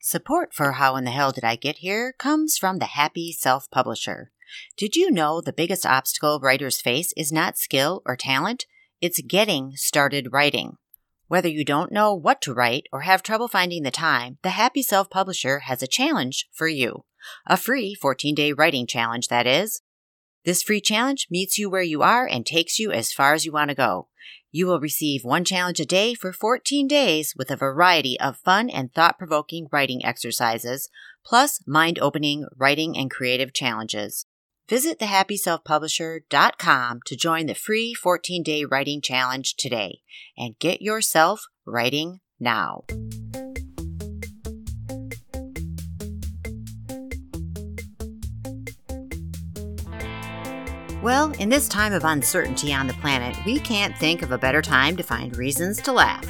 Support for How in the Hell Did I Get Here comes from the Happy Self Publisher. Did you know the biggest obstacle writers face is not skill or talent? It's getting started writing. Whether you don't know what to write or have trouble finding the time, the Happy Self Publisher has a challenge for you. A free 14 day writing challenge, that is. This free challenge meets you where you are and takes you as far as you want to go. You will receive one challenge a day for 14 days with a variety of fun and thought provoking writing exercises, plus mind opening writing and creative challenges. Visit thehappyselfpublisher.com to join the free 14 day writing challenge today and get yourself writing now. Well, in this time of uncertainty on the planet, we can't think of a better time to find reasons to laugh.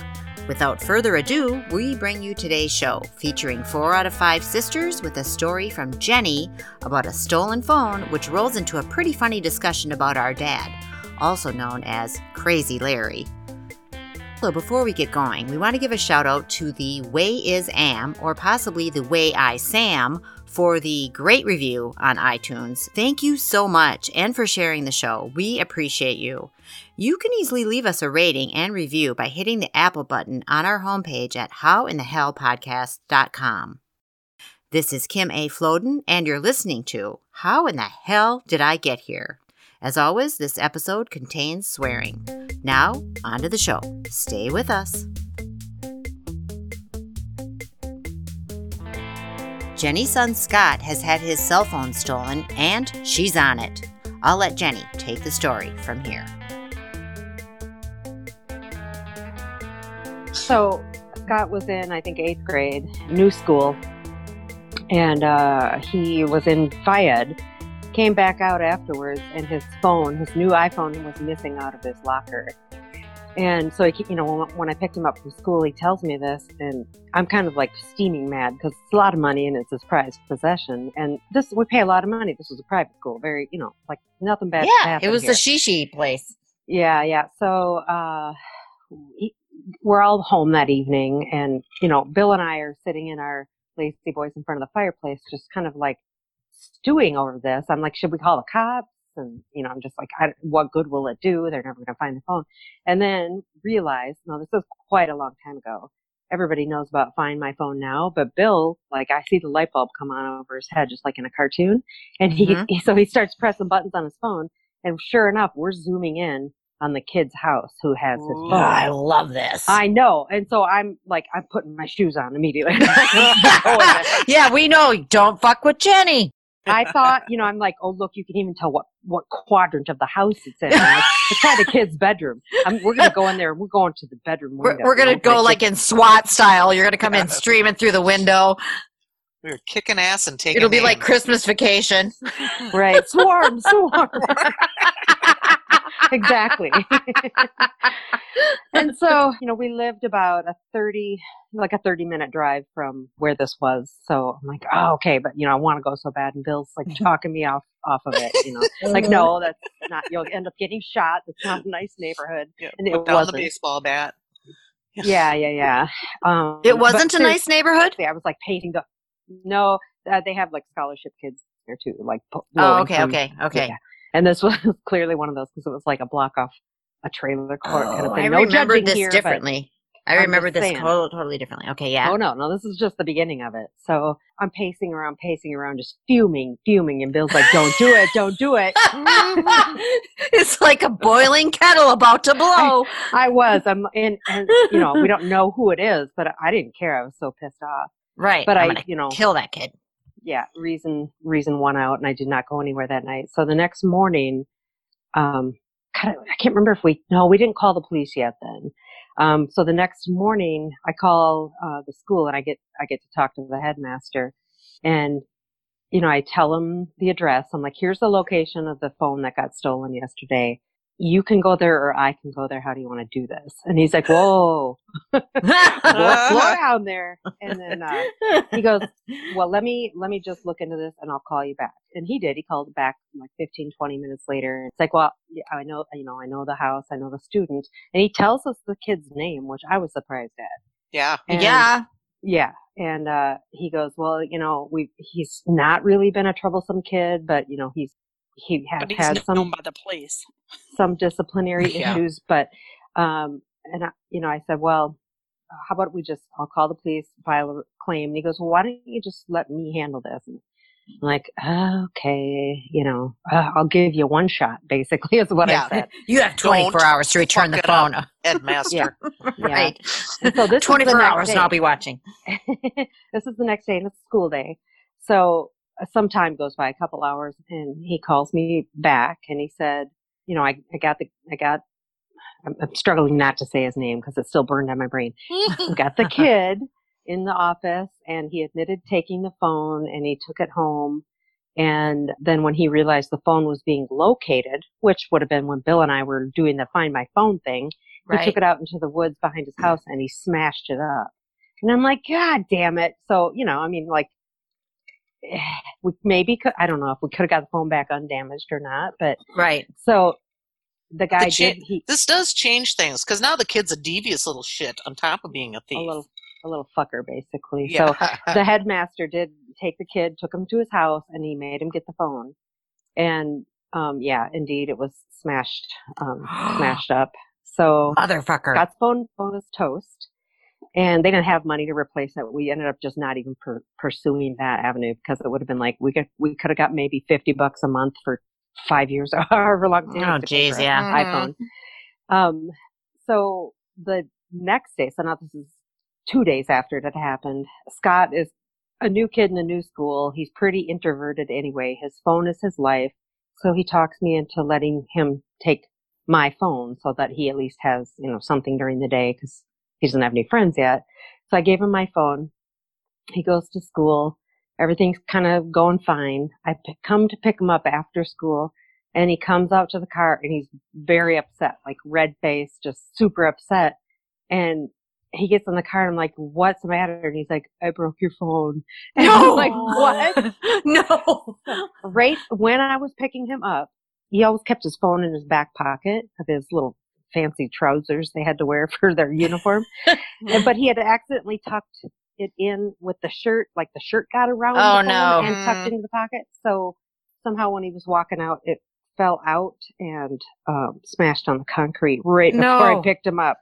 Without further ado, we bring you today's show featuring four out of five sisters with a story from Jenny about a stolen phone, which rolls into a pretty funny discussion about our dad, also known as Crazy Larry. So, before we get going, we want to give a shout out to the Way Is Am, or possibly the Way I Sam, for the great review on iTunes. Thank you so much and for sharing the show. We appreciate you. You can easily leave us a rating and review by hitting the Apple button on our homepage at howinthehellpodcast.com. This is Kim A. Floden, and you're listening to How in the Hell Did I Get Here? As always, this episode contains swearing. Now, on to the show. Stay with us. Jenny's son Scott has had his cell phone stolen and she's on it. I'll let Jenny take the story from here. So, Scott was in, I think, eighth grade, new school, and uh, he was in Fayed. Came back out afterwards, and his phone, his new iPhone, was missing out of his locker. And so, he, you know, when I picked him up from school, he tells me this, and I'm kind of like steaming mad because it's a lot of money and it's his prized possession. And this, we pay a lot of money. This was a private school, very, you know, like nothing bad. Yeah, it was here. the shishi place. Yeah, yeah. So, uh, he, we're all home that evening, and you know, Bill and I are sitting in our lazy boys in front of the fireplace, just kind of like stewing over this. I'm like, should we call the cops? and you know i'm just like what good will it do they're never going to find the phone and then realize no this is quite a long time ago everybody knows about find my phone now but bill like i see the light bulb come on over his head just like in a cartoon and he, mm-hmm. he so he starts pressing buttons on his phone and sure enough we're zooming in on the kid's house who has his phone. I love this. I know. And so I'm like, I'm putting my shoes on immediately. yeah, we know. Don't fuck with Jenny. I thought, you know, I'm like, oh look, you can even tell what what quadrant of the house it's in. Like, it's at the kid's bedroom. I'm, we're gonna go in there. We're going to the bedroom window. We're, we're gonna go like in SWAT style. You're gonna come in streaming through the window. We are kicking ass and taking. It'll be names. like Christmas vacation. right, swarm, swarm exactly. and so, you know, we lived about a 30, like a 30 minute drive from where this was. So I'm like, oh, okay, but you know, I want to go so bad. And Bill's like talking me off, off of it, you know, like, no, that's not, you'll end up getting shot. It's not a nice neighborhood. Yeah, and it was the baseball bat. Yeah, yeah, yeah. Um, it wasn't a nice neighborhood. I was like painting the. No, uh, they have like scholarship kids there too. Like oh, okay, okay, okay. Yeah. And this was clearly one of those because it was like a block off a trailer court oh, kind of thing. I no remember this here, differently. I remember this totally, totally differently. Okay, yeah. Oh no, no, this is just the beginning of it. So I'm pacing around, pacing around, just fuming, fuming, and Bill's like, "Don't do it, don't do it." it's like a boiling kettle about to blow. I, I was. I'm, and, and you know, we don't know who it is, but I didn't care. I was so pissed off. Right. But I'm I, you know, kill that kid. Yeah. Reason, reason won out, and I did not go anywhere that night. So the next morning, um, God, I can't remember if we, no, we didn't call the police yet then. Um, so the next morning I call, uh, the school and I get, I get to talk to the headmaster and, you know, I tell him the address. I'm like, here's the location of the phone that got stolen yesterday you can go there or I can go there. How do you want to do this? And he's like, whoa, slow down there. And then uh, he goes, well, let me, let me just look into this and I'll call you back. And he did. He called back like 15, 20 minutes later. And it's like, well, I know, you know, I know the house. I know the student. And he tells us the kid's name, which I was surprised at. Yeah. And, yeah. Yeah. And, uh, he goes, well, you know, we, he's not really been a troublesome kid, but, you know, he's, he has But he's had known some, by the police. some disciplinary Yeah. issues, but, um, and I, you know, I said, well, how about we just, I'll call the police, file a claim. And he goes, well, why don't you just let me handle this? And I'm like, okay, you know, uh, I'll give you one shot, basically, is what Yeah. I said. You have 24 Don't hours to return the fuck it up. phone. Headmaster. right. And so this 24 next hours day. and I'll be watching. this is the next day and it's school day. So some time goes by, a couple hours, and he calls me back and he said, you know, I, I got the, I got, I'm, I'm struggling not to say his name because it's still burned on my brain. Got the kid in the office and he admitted taking the phone and he took it home. And then when he realized the phone was being located, which would have been when Bill and I were doing the find my phone thing, he took it out into the woods behind his house and he smashed it up. And I'm like, God damn it. So, you know, I mean, like, we maybe could, I don't know if we could have got the phone back undamaged or not, but Right. so the guy The cha- did, he, This does change things because now the kid's a devious little shit on top of being a thief. a little, a little fucker basically. yeah. So the headmaster did take the kid, took him to his house, and he made him get the phone. And um, yeah, indeed, it was smashed, um, smashed up. So Motherfucker. Scott's phone phone was toast, and they didn't have money to replace it. We ended up just not even per- pursuing that avenue because it would have been like we could we could have got maybe fifty bucks a month for five years or however long. it oh, takes to pay jeez, for yeah. an iPhone. Um, so the next day, so now this is two days after it had happened. Scott is a new kid in a new school. He's pretty introverted anyway. His phone is his life. So he talks me into letting him take my phone so that he at least has, you know, something during the day because he doesn't have any friends yet. So I gave him my phone. He goes to school. Everything's kind of going fine. I p- come to pick him up after school and he comes out to the car and he's very upset, like red faced, just super upset. And he gets in the car and I'm like, what's the matter? And he's like, I broke your phone. And I'm like, what? no. right when I was picking him up, he always kept his phone in his back pocket of his little fancy trousers they had to wear for their uniform. And- but he had accidentally tucked it in with the shirt, like the shirt got around Oh, no. and tucked into the pocket. So somehow when he was walking out, it fell out and um, smashed on the concrete right before I picked him up.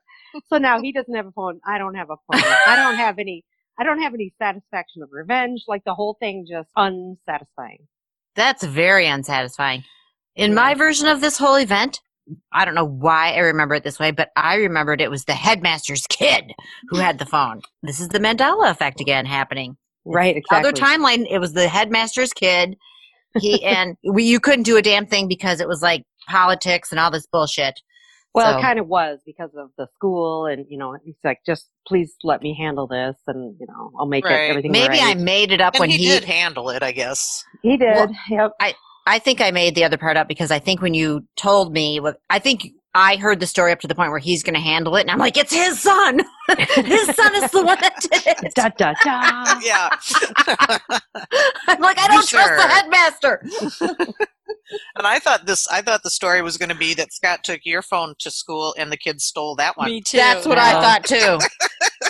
So now he doesn't have a phone. I don't have a phone. I don't have any. I don't have any satisfaction of revenge. Like the whole thing just unsatisfying. That's very unsatisfying. In my version of this whole event, I don't know why I remember it this way, but I remembered it was the headmaster's kid who had the phone. This is the Mandela effect again happening. Right, exactly. Other timeline, it was the headmaster's kid. He and we, you couldn't do a damn thing because it was like politics and all this bullshit. Well, So- it kind of was because of the school, and you know, it's like just please let me handle this, and you know, I'll make Right. it everything. Maybe I made it up and when he, he. did handle it, I guess. he did. Well, yep. I think I made the other part up because I think when you told me, what I think I heard the story up to the point where he's going to handle it, and I'm like, it's his son. his son is the one that did it. Da da da. Yeah. I'm like, I don't Sure. trust the headmaster. and I thought this I thought the story was gonna be that Scott took your phone to school and the kids stole that one. Me too. That's what I thought too.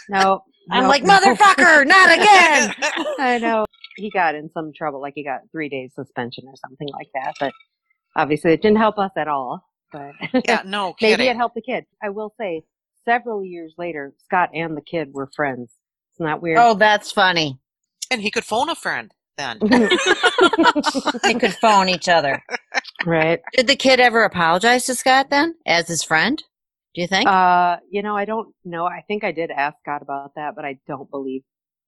No, I'm no, like, no. motherfucker, not again. I know he got in some trouble, like he got three days suspension or something like that. But obviously, it didn't help us at all. But yeah, no maybe kidding. it helped the kid. I will say, several years later, Scott and the kid were friends. It's not weird. Oh, that's funny. and he could phone a friend then. They could phone each other. right. Did the kid ever apologize to Scott then, as his friend? Do you think? Uh, you know, I don't know. I think I did ask Scott about that, but I don't believe.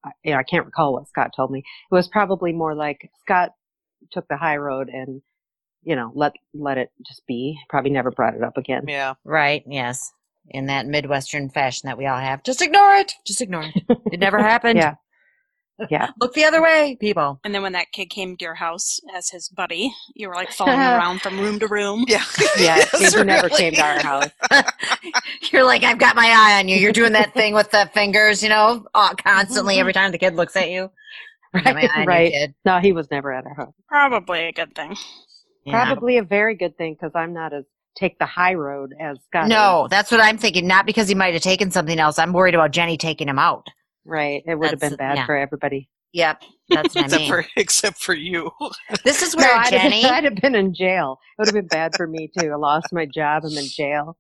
I, you know, I can't recall what Scott told me. It was probably more like Scott took the high road and, you know, let let it just be. Probably never brought it up again. yeah. right. Yes. In that Midwestern fashion that we all have. Just ignore it. Just ignore it. It never happened. Yeah. Yeah. Look the other way, people. And then when that kid came to your house as his buddy, you were like following around from room to room. Yeah. Yeah, Yes, he never really. came to our house. You're like, I've got my eye on you. You're doing that thing with the fingers, you know, uh, constantly every time the kid looks at you. I got my eye on you, right. kid. No, he was never at our house. Probably a good thing. Yeah. Probably a very good thing because I'm not as take the high road as Scott. is. No, that's what I'm thinking. Not because he might have taken something else. I'm worried about Jenny taking him out. Right. It would have been bad yeah. for everybody. Yep, that's what I except mean. for except for you. this is No, where I'd, Jenny. have, I'd have been in jail. It would have been bad for me too. I lost my job. I'm in jail.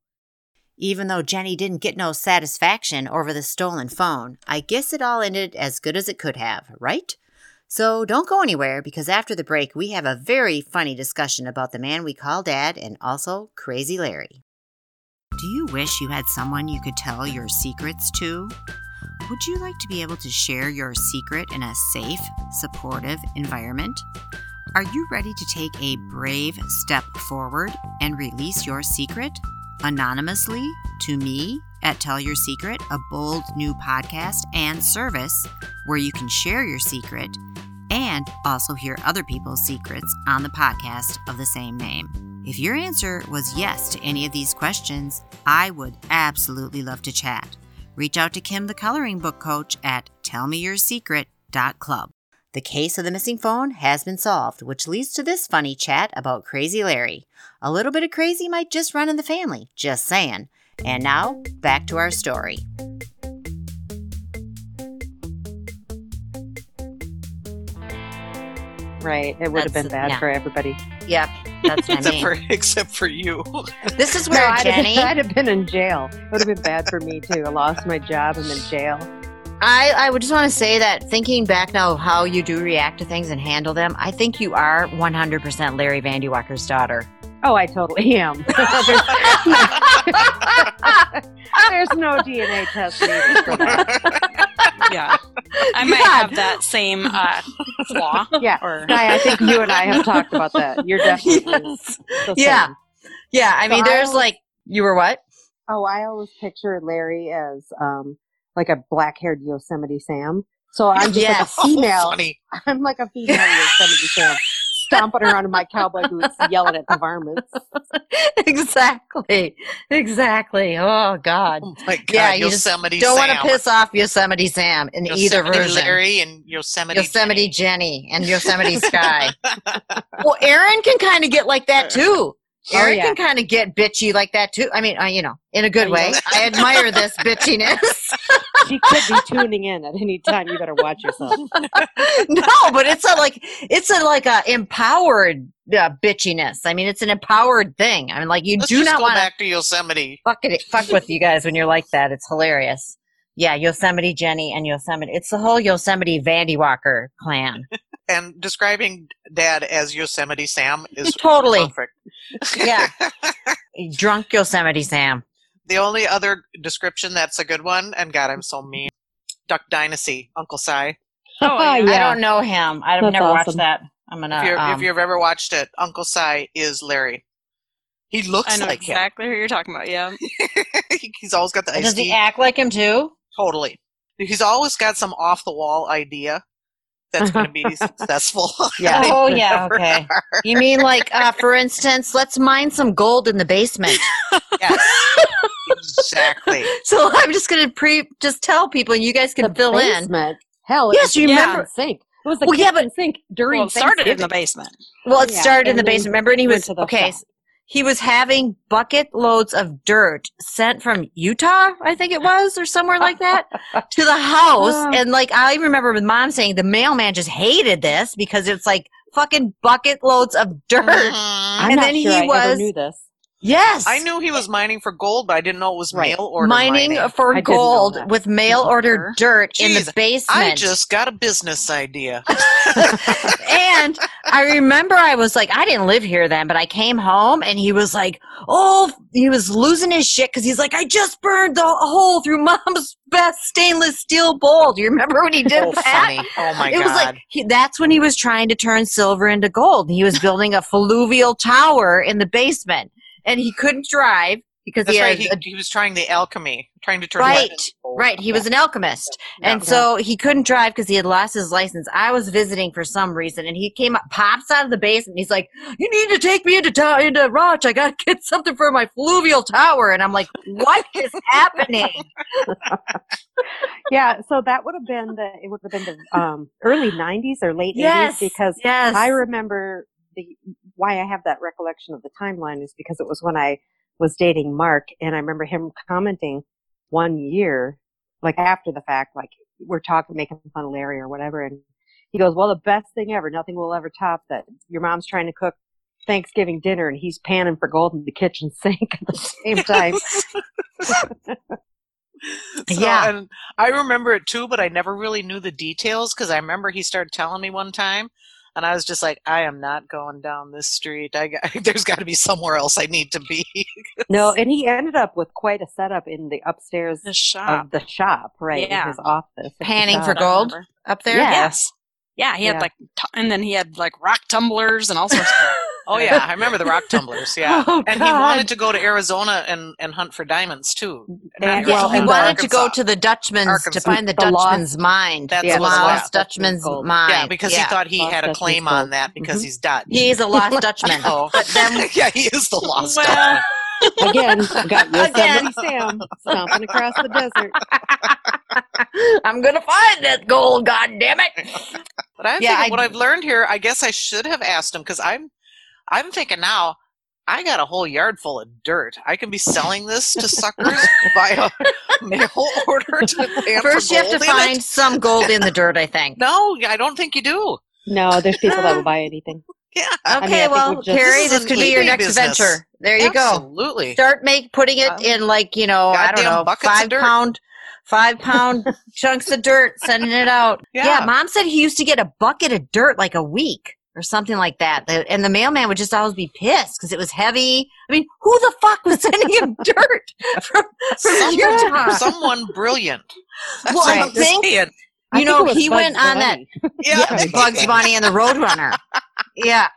Even though Jenny didn't get no satisfaction over the stolen phone, I guess it all ended as good as it could have, right? So don't go anywhere because after the break, we have a very funny discussion about the man we call Dad and also Crazy Larry. Do you wish you had someone you could tell your secrets to? Would you like to be able to share your secret in a safe, supportive environment? Are you ready to take a brave step forward and release your secret? anonymously to me at Tell Your Secret, a bold new podcast and service where you can share your secret and also hear other people's secrets on the podcast of the same name. If your answer was yes to any of these questions, I would absolutely love to chat. Reach out to Kim, the coloring book coach, at tellmeyoursecret.club. The case of the missing phone has been solved, which leads to this funny chat about Crazy Larry. A little bit of crazy might just run in the family, just saying. And now, back to our story. Right. It would have been bad yeah. for everybody. Yep, that's what I except mean. for except for you. This is No, where I'd, Jenny. have, I'd have been in jail. It would have been bad for me too. I lost my job. I'm in jail. I, I would just want to say that thinking back now of how you do react to things and handle them, I think you are 100% Larry Vanderwalker's daughter. Oh, I totally am. There's no DNA test needed for that. Yeah. I might God. have that same uh, flaw. Yeah. Or I, I think you and I have talked about that. You're definitely Yes. the Yeah. same. Yeah, I So mean, I there's always- like, you were what? Oh, I always pictured Larry as um like a black-haired Yosemite Sam. So I'm just Yes. like a female. Funny. I'm like a female Yosemite Sam, stomping around in my cowboy boots, yelling at the varmints. exactly. Exactly. Oh, God. Oh my God, Yeah, you just Yosemite Don't want to piss off Yosemite Sam in either Yosemite version. Larry and Yosemite. Yosemite Jenny and Yosemite Sky. well, Aaron can kind of get like that too. Oh, yeah. can kind of get bitchy like that too. I mean, uh, you know, in a good way. I admire this bitchiness. She could be tuning in at any time. You better watch yourself. no, but it's a like it's a like a empowered uh, bitchiness. I mean, it's an empowered thing. I mean, like you Let's do just not go want to back to Yosemite. fuck it, fuck with you guys when you're like that. It's hilarious. Yeah, Yosemite Jenny and Yosemite. It's the whole Yosemite Vanderwalker clan. And describing Dad as Yosemite Sam is Totally. perfect. Yeah. Drunk Yosemite Sam. The only other description that's a good one, and God, I'm so mean. Duck Dynasty, Uncle Si. Oh, Oh, yeah. yeah. I don't know him. I've That's never watched that. I'm gonna. If, you're, um, if you've ever watched it, Uncle Si is Larry. He looks I know like exactly who you're talking about. Yeah. He's always got the does iced he act like him too? Totally. He's always got some off the wall idea that's going to be successful. Yeah. Oh yeah. Okay. are. You mean like, uh, for instance, let's mine some gold in the basement. Yes. exactly. so I'm just gonna pre just tell people, and you guys can the fill in. basement. Hell, Yes, you the remember- kitchen sink. It was the Well, yeah, kitchen sink during Well, it started in the basement. Well, it Yeah, started in the basement. Remember, and he went was to the okay. Shop. He was having bucket loads of dirt sent from Utah, I think it was, or somewhere like that, to the house. And like I remember with mom saying the mailman just hated this because it's like fucking bucket loads of dirt. Mhm. I'm And not then sure he I ever was- knew this. Yes. I knew he was mining for gold, but I didn't know it was Right. mail order mining, mining. for I gold with mail order dirt in the basement. I just got a business idea. and I remember I was like, I didn't live here then, but I came home and he was like, oh, he was losing his shit because he's like, I just burned the hole through mom's best stainless steel bowl. Do you remember when he did oh, that? funny. Oh my it god. It was like he, that's when he was trying to turn silver into gold. He was building a fluvial tower in the basement, and he couldn't drive because That's he right. had He, a he was trying the alchemy, trying to turn Right, lead into gold. Right, he was an alchemist, and Yeah. so he couldn't drive because he had lost his license. I was visiting for some reason, and he came up, pops out of the basement. He's like, "You need to take me into ta- into Roch. I gotta get something for my fluvial tower." And I'm like, "What is happening?" Yeah, so that would have been the it would have been the um, early '90s or late Yes, '80s because yes, I remember the why I have that recollection of the timeline is because it was when I was dating Mark, and I remember him commenting one year like after the fact, like we're talking, making fun of Larry or whatever. And he goes, well, the best thing ever, nothing will ever top that. Your mom's trying to cook Thanksgiving dinner and he's panning for gold in the kitchen sink at the same time. So, Yeah. And I remember it too, but I never really knew the details because I remember he started telling me one time, and I was just like, I am not going down this street. I got, there's got to be somewhere else I need to be. no, and he ended up with quite a setup in the upstairs The shop. of the shop, right? in Yeah. his office. Panning for gold up there. Yeah. Yes. Yeah, he had like, t- and then he had like rock tumblers and all sorts of stuff. Oh yeah, I remember the rock tumblers. Yeah, Oh, and he wanted to go to Arizona and, and hunt for diamonds too. And- Yeah, Well, he and wanted to go to the Dutchman's to find the, The lost- Dutchman's mind. That's the Yeah, what was. lost Lost Dutchman's Dutchman's mind. Yeah, because he thought he Lost had a Dutchman's claim gold. on that because Mhm. he's Dutch. he's a lost Dutchman. Oh. Then yeah, he is the lost Well, Dutchman. Again, we got Again. Yosemite Sam stomping across the desert. I'm gonna find that gold. God damn it! But I Yeah, think I- what I've learned here, I guess I should have asked him because I'm, I'm thinking now. I got a whole yard full of dirt. I can be selling this to suckers via mail order. To pan for First, you have to gold in it? find some gold in the dirt. I think. No, I don't think you do. No, there's people that will buy anything. Yeah, Okay, mean, I think well, just- Carrie, This this could be your next business. adventure. There you go. absolutely. Start make putting it Um, in like you know I don't know five dirt. pound five pound chunks of dirt, sending it out. Yeah. mom said he used to get a bucket of dirt like a week or something like that, and the mailman would just always be pissed because it was heavy. I mean, who the fuck was sending him dirt from, from Utah? Someone, someone brilliant. That's Well, what I I'm think- saying. I You think know, he Bugs went on that- Yeah, Yeah, Bugs Bunny and the Roadrunner. Yeah.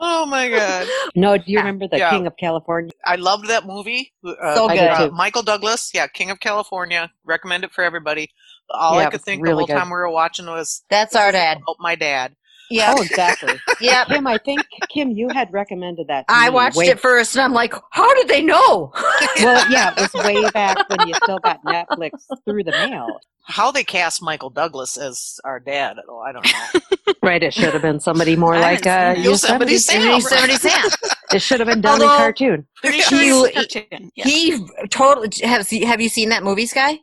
Oh my god, No, do you remember the Yeah. King of California? I loved that movie. Uh, So good. uh. Michael Douglas, yeah, King of California. Recommend it for everybody. All Yeah, I could think really the whole good. time we were watching was That's our dad. about my dad. Yeah. Oh, exactly. yeah. Kim, I think Kim, you had recommended that. To I me watched way- it first and I'm like, how did they know? Well, yeah, it was way back when you still got Netflix through the mail. How they cast Michael Douglas as our dad? Oh, I don't know. Right, it should have been somebody more I like uh, haven't seen Yosemite Yosemite. Sam. Yosemite Sam. It should have been done Although- in cartoon. Pretty sure He- a cartoon. Yeah. He totally have have you seen that movie, Sky?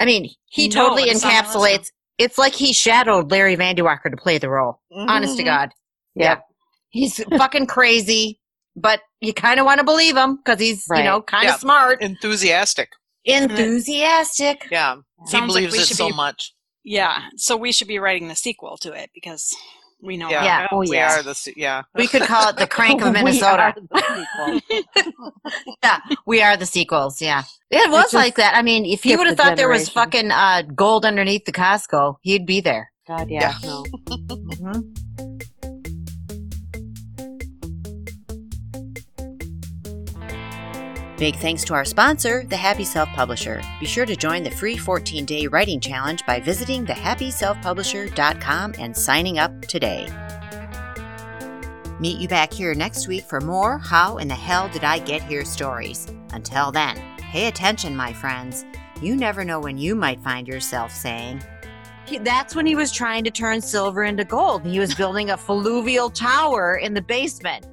I mean, he No, totally it's on my list now. encapsulates. It's like he shadowed Larry Vanderwalker to play the role. Honest to Mhm. God, Yep. he's fucking crazy, but you kind of want to believe him because he's Right. you know kind of Yeah. smart, Enthusiastic. enthusiastic. Yeah, he Sounds like believes we it so be- much. Yeah, so we should be writing the sequel to it because we know. Yeah. Yeah. Oh. We yeah. are the yeah. We could call it the Crank of Minnesota. are yeah, we are the sequels. Yeah, it was just like that. I mean, if he skipped would have a thought there was fucking uh, gold underneath the Costco, he'd be there. God, yeah. Yeah. No. Mm-hmm. Big thanks to our sponsor, The Happy Self Publisher. Be sure to join the free 14 day writing challenge by visiting thehappyselfpublisher.com and signing up today. Meet you back here next week for more How in the Hell Did I Get Here stories. Until then, pay attention, my friends. You never know when you might find yourself saying, that's when he was trying to turn silver into gold. He was building a fluvial tower in the basement.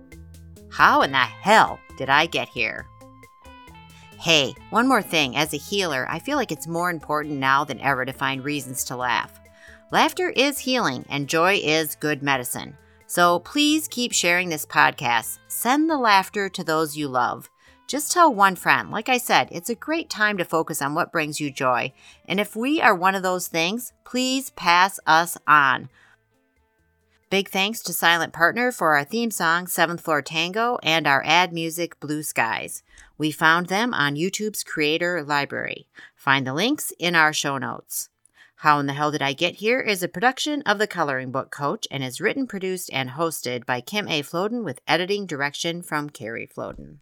How in the hell did I get here? Hey, one more thing. As a healer, I feel like it's more important now than ever to find reasons to laugh. Laughter is healing, and joy is good medicine. So please keep sharing this podcast. Send the laughter to those you love. Just tell one friend. Like I said, it's a great time to focus on what brings you joy. And if we are one of those things, please pass us on. Big thanks to Silent Partner for our theme song, Seventh Floor Tango, and our ad music, Blue Skies. We found them on YouTube's Creator Library. Find the links in our show notes. How in the Hell Did I Get Here is a production of the Coloring Book Coach and is written, produced, and hosted by Kim A. Floden with editing direction from Carrie Floden.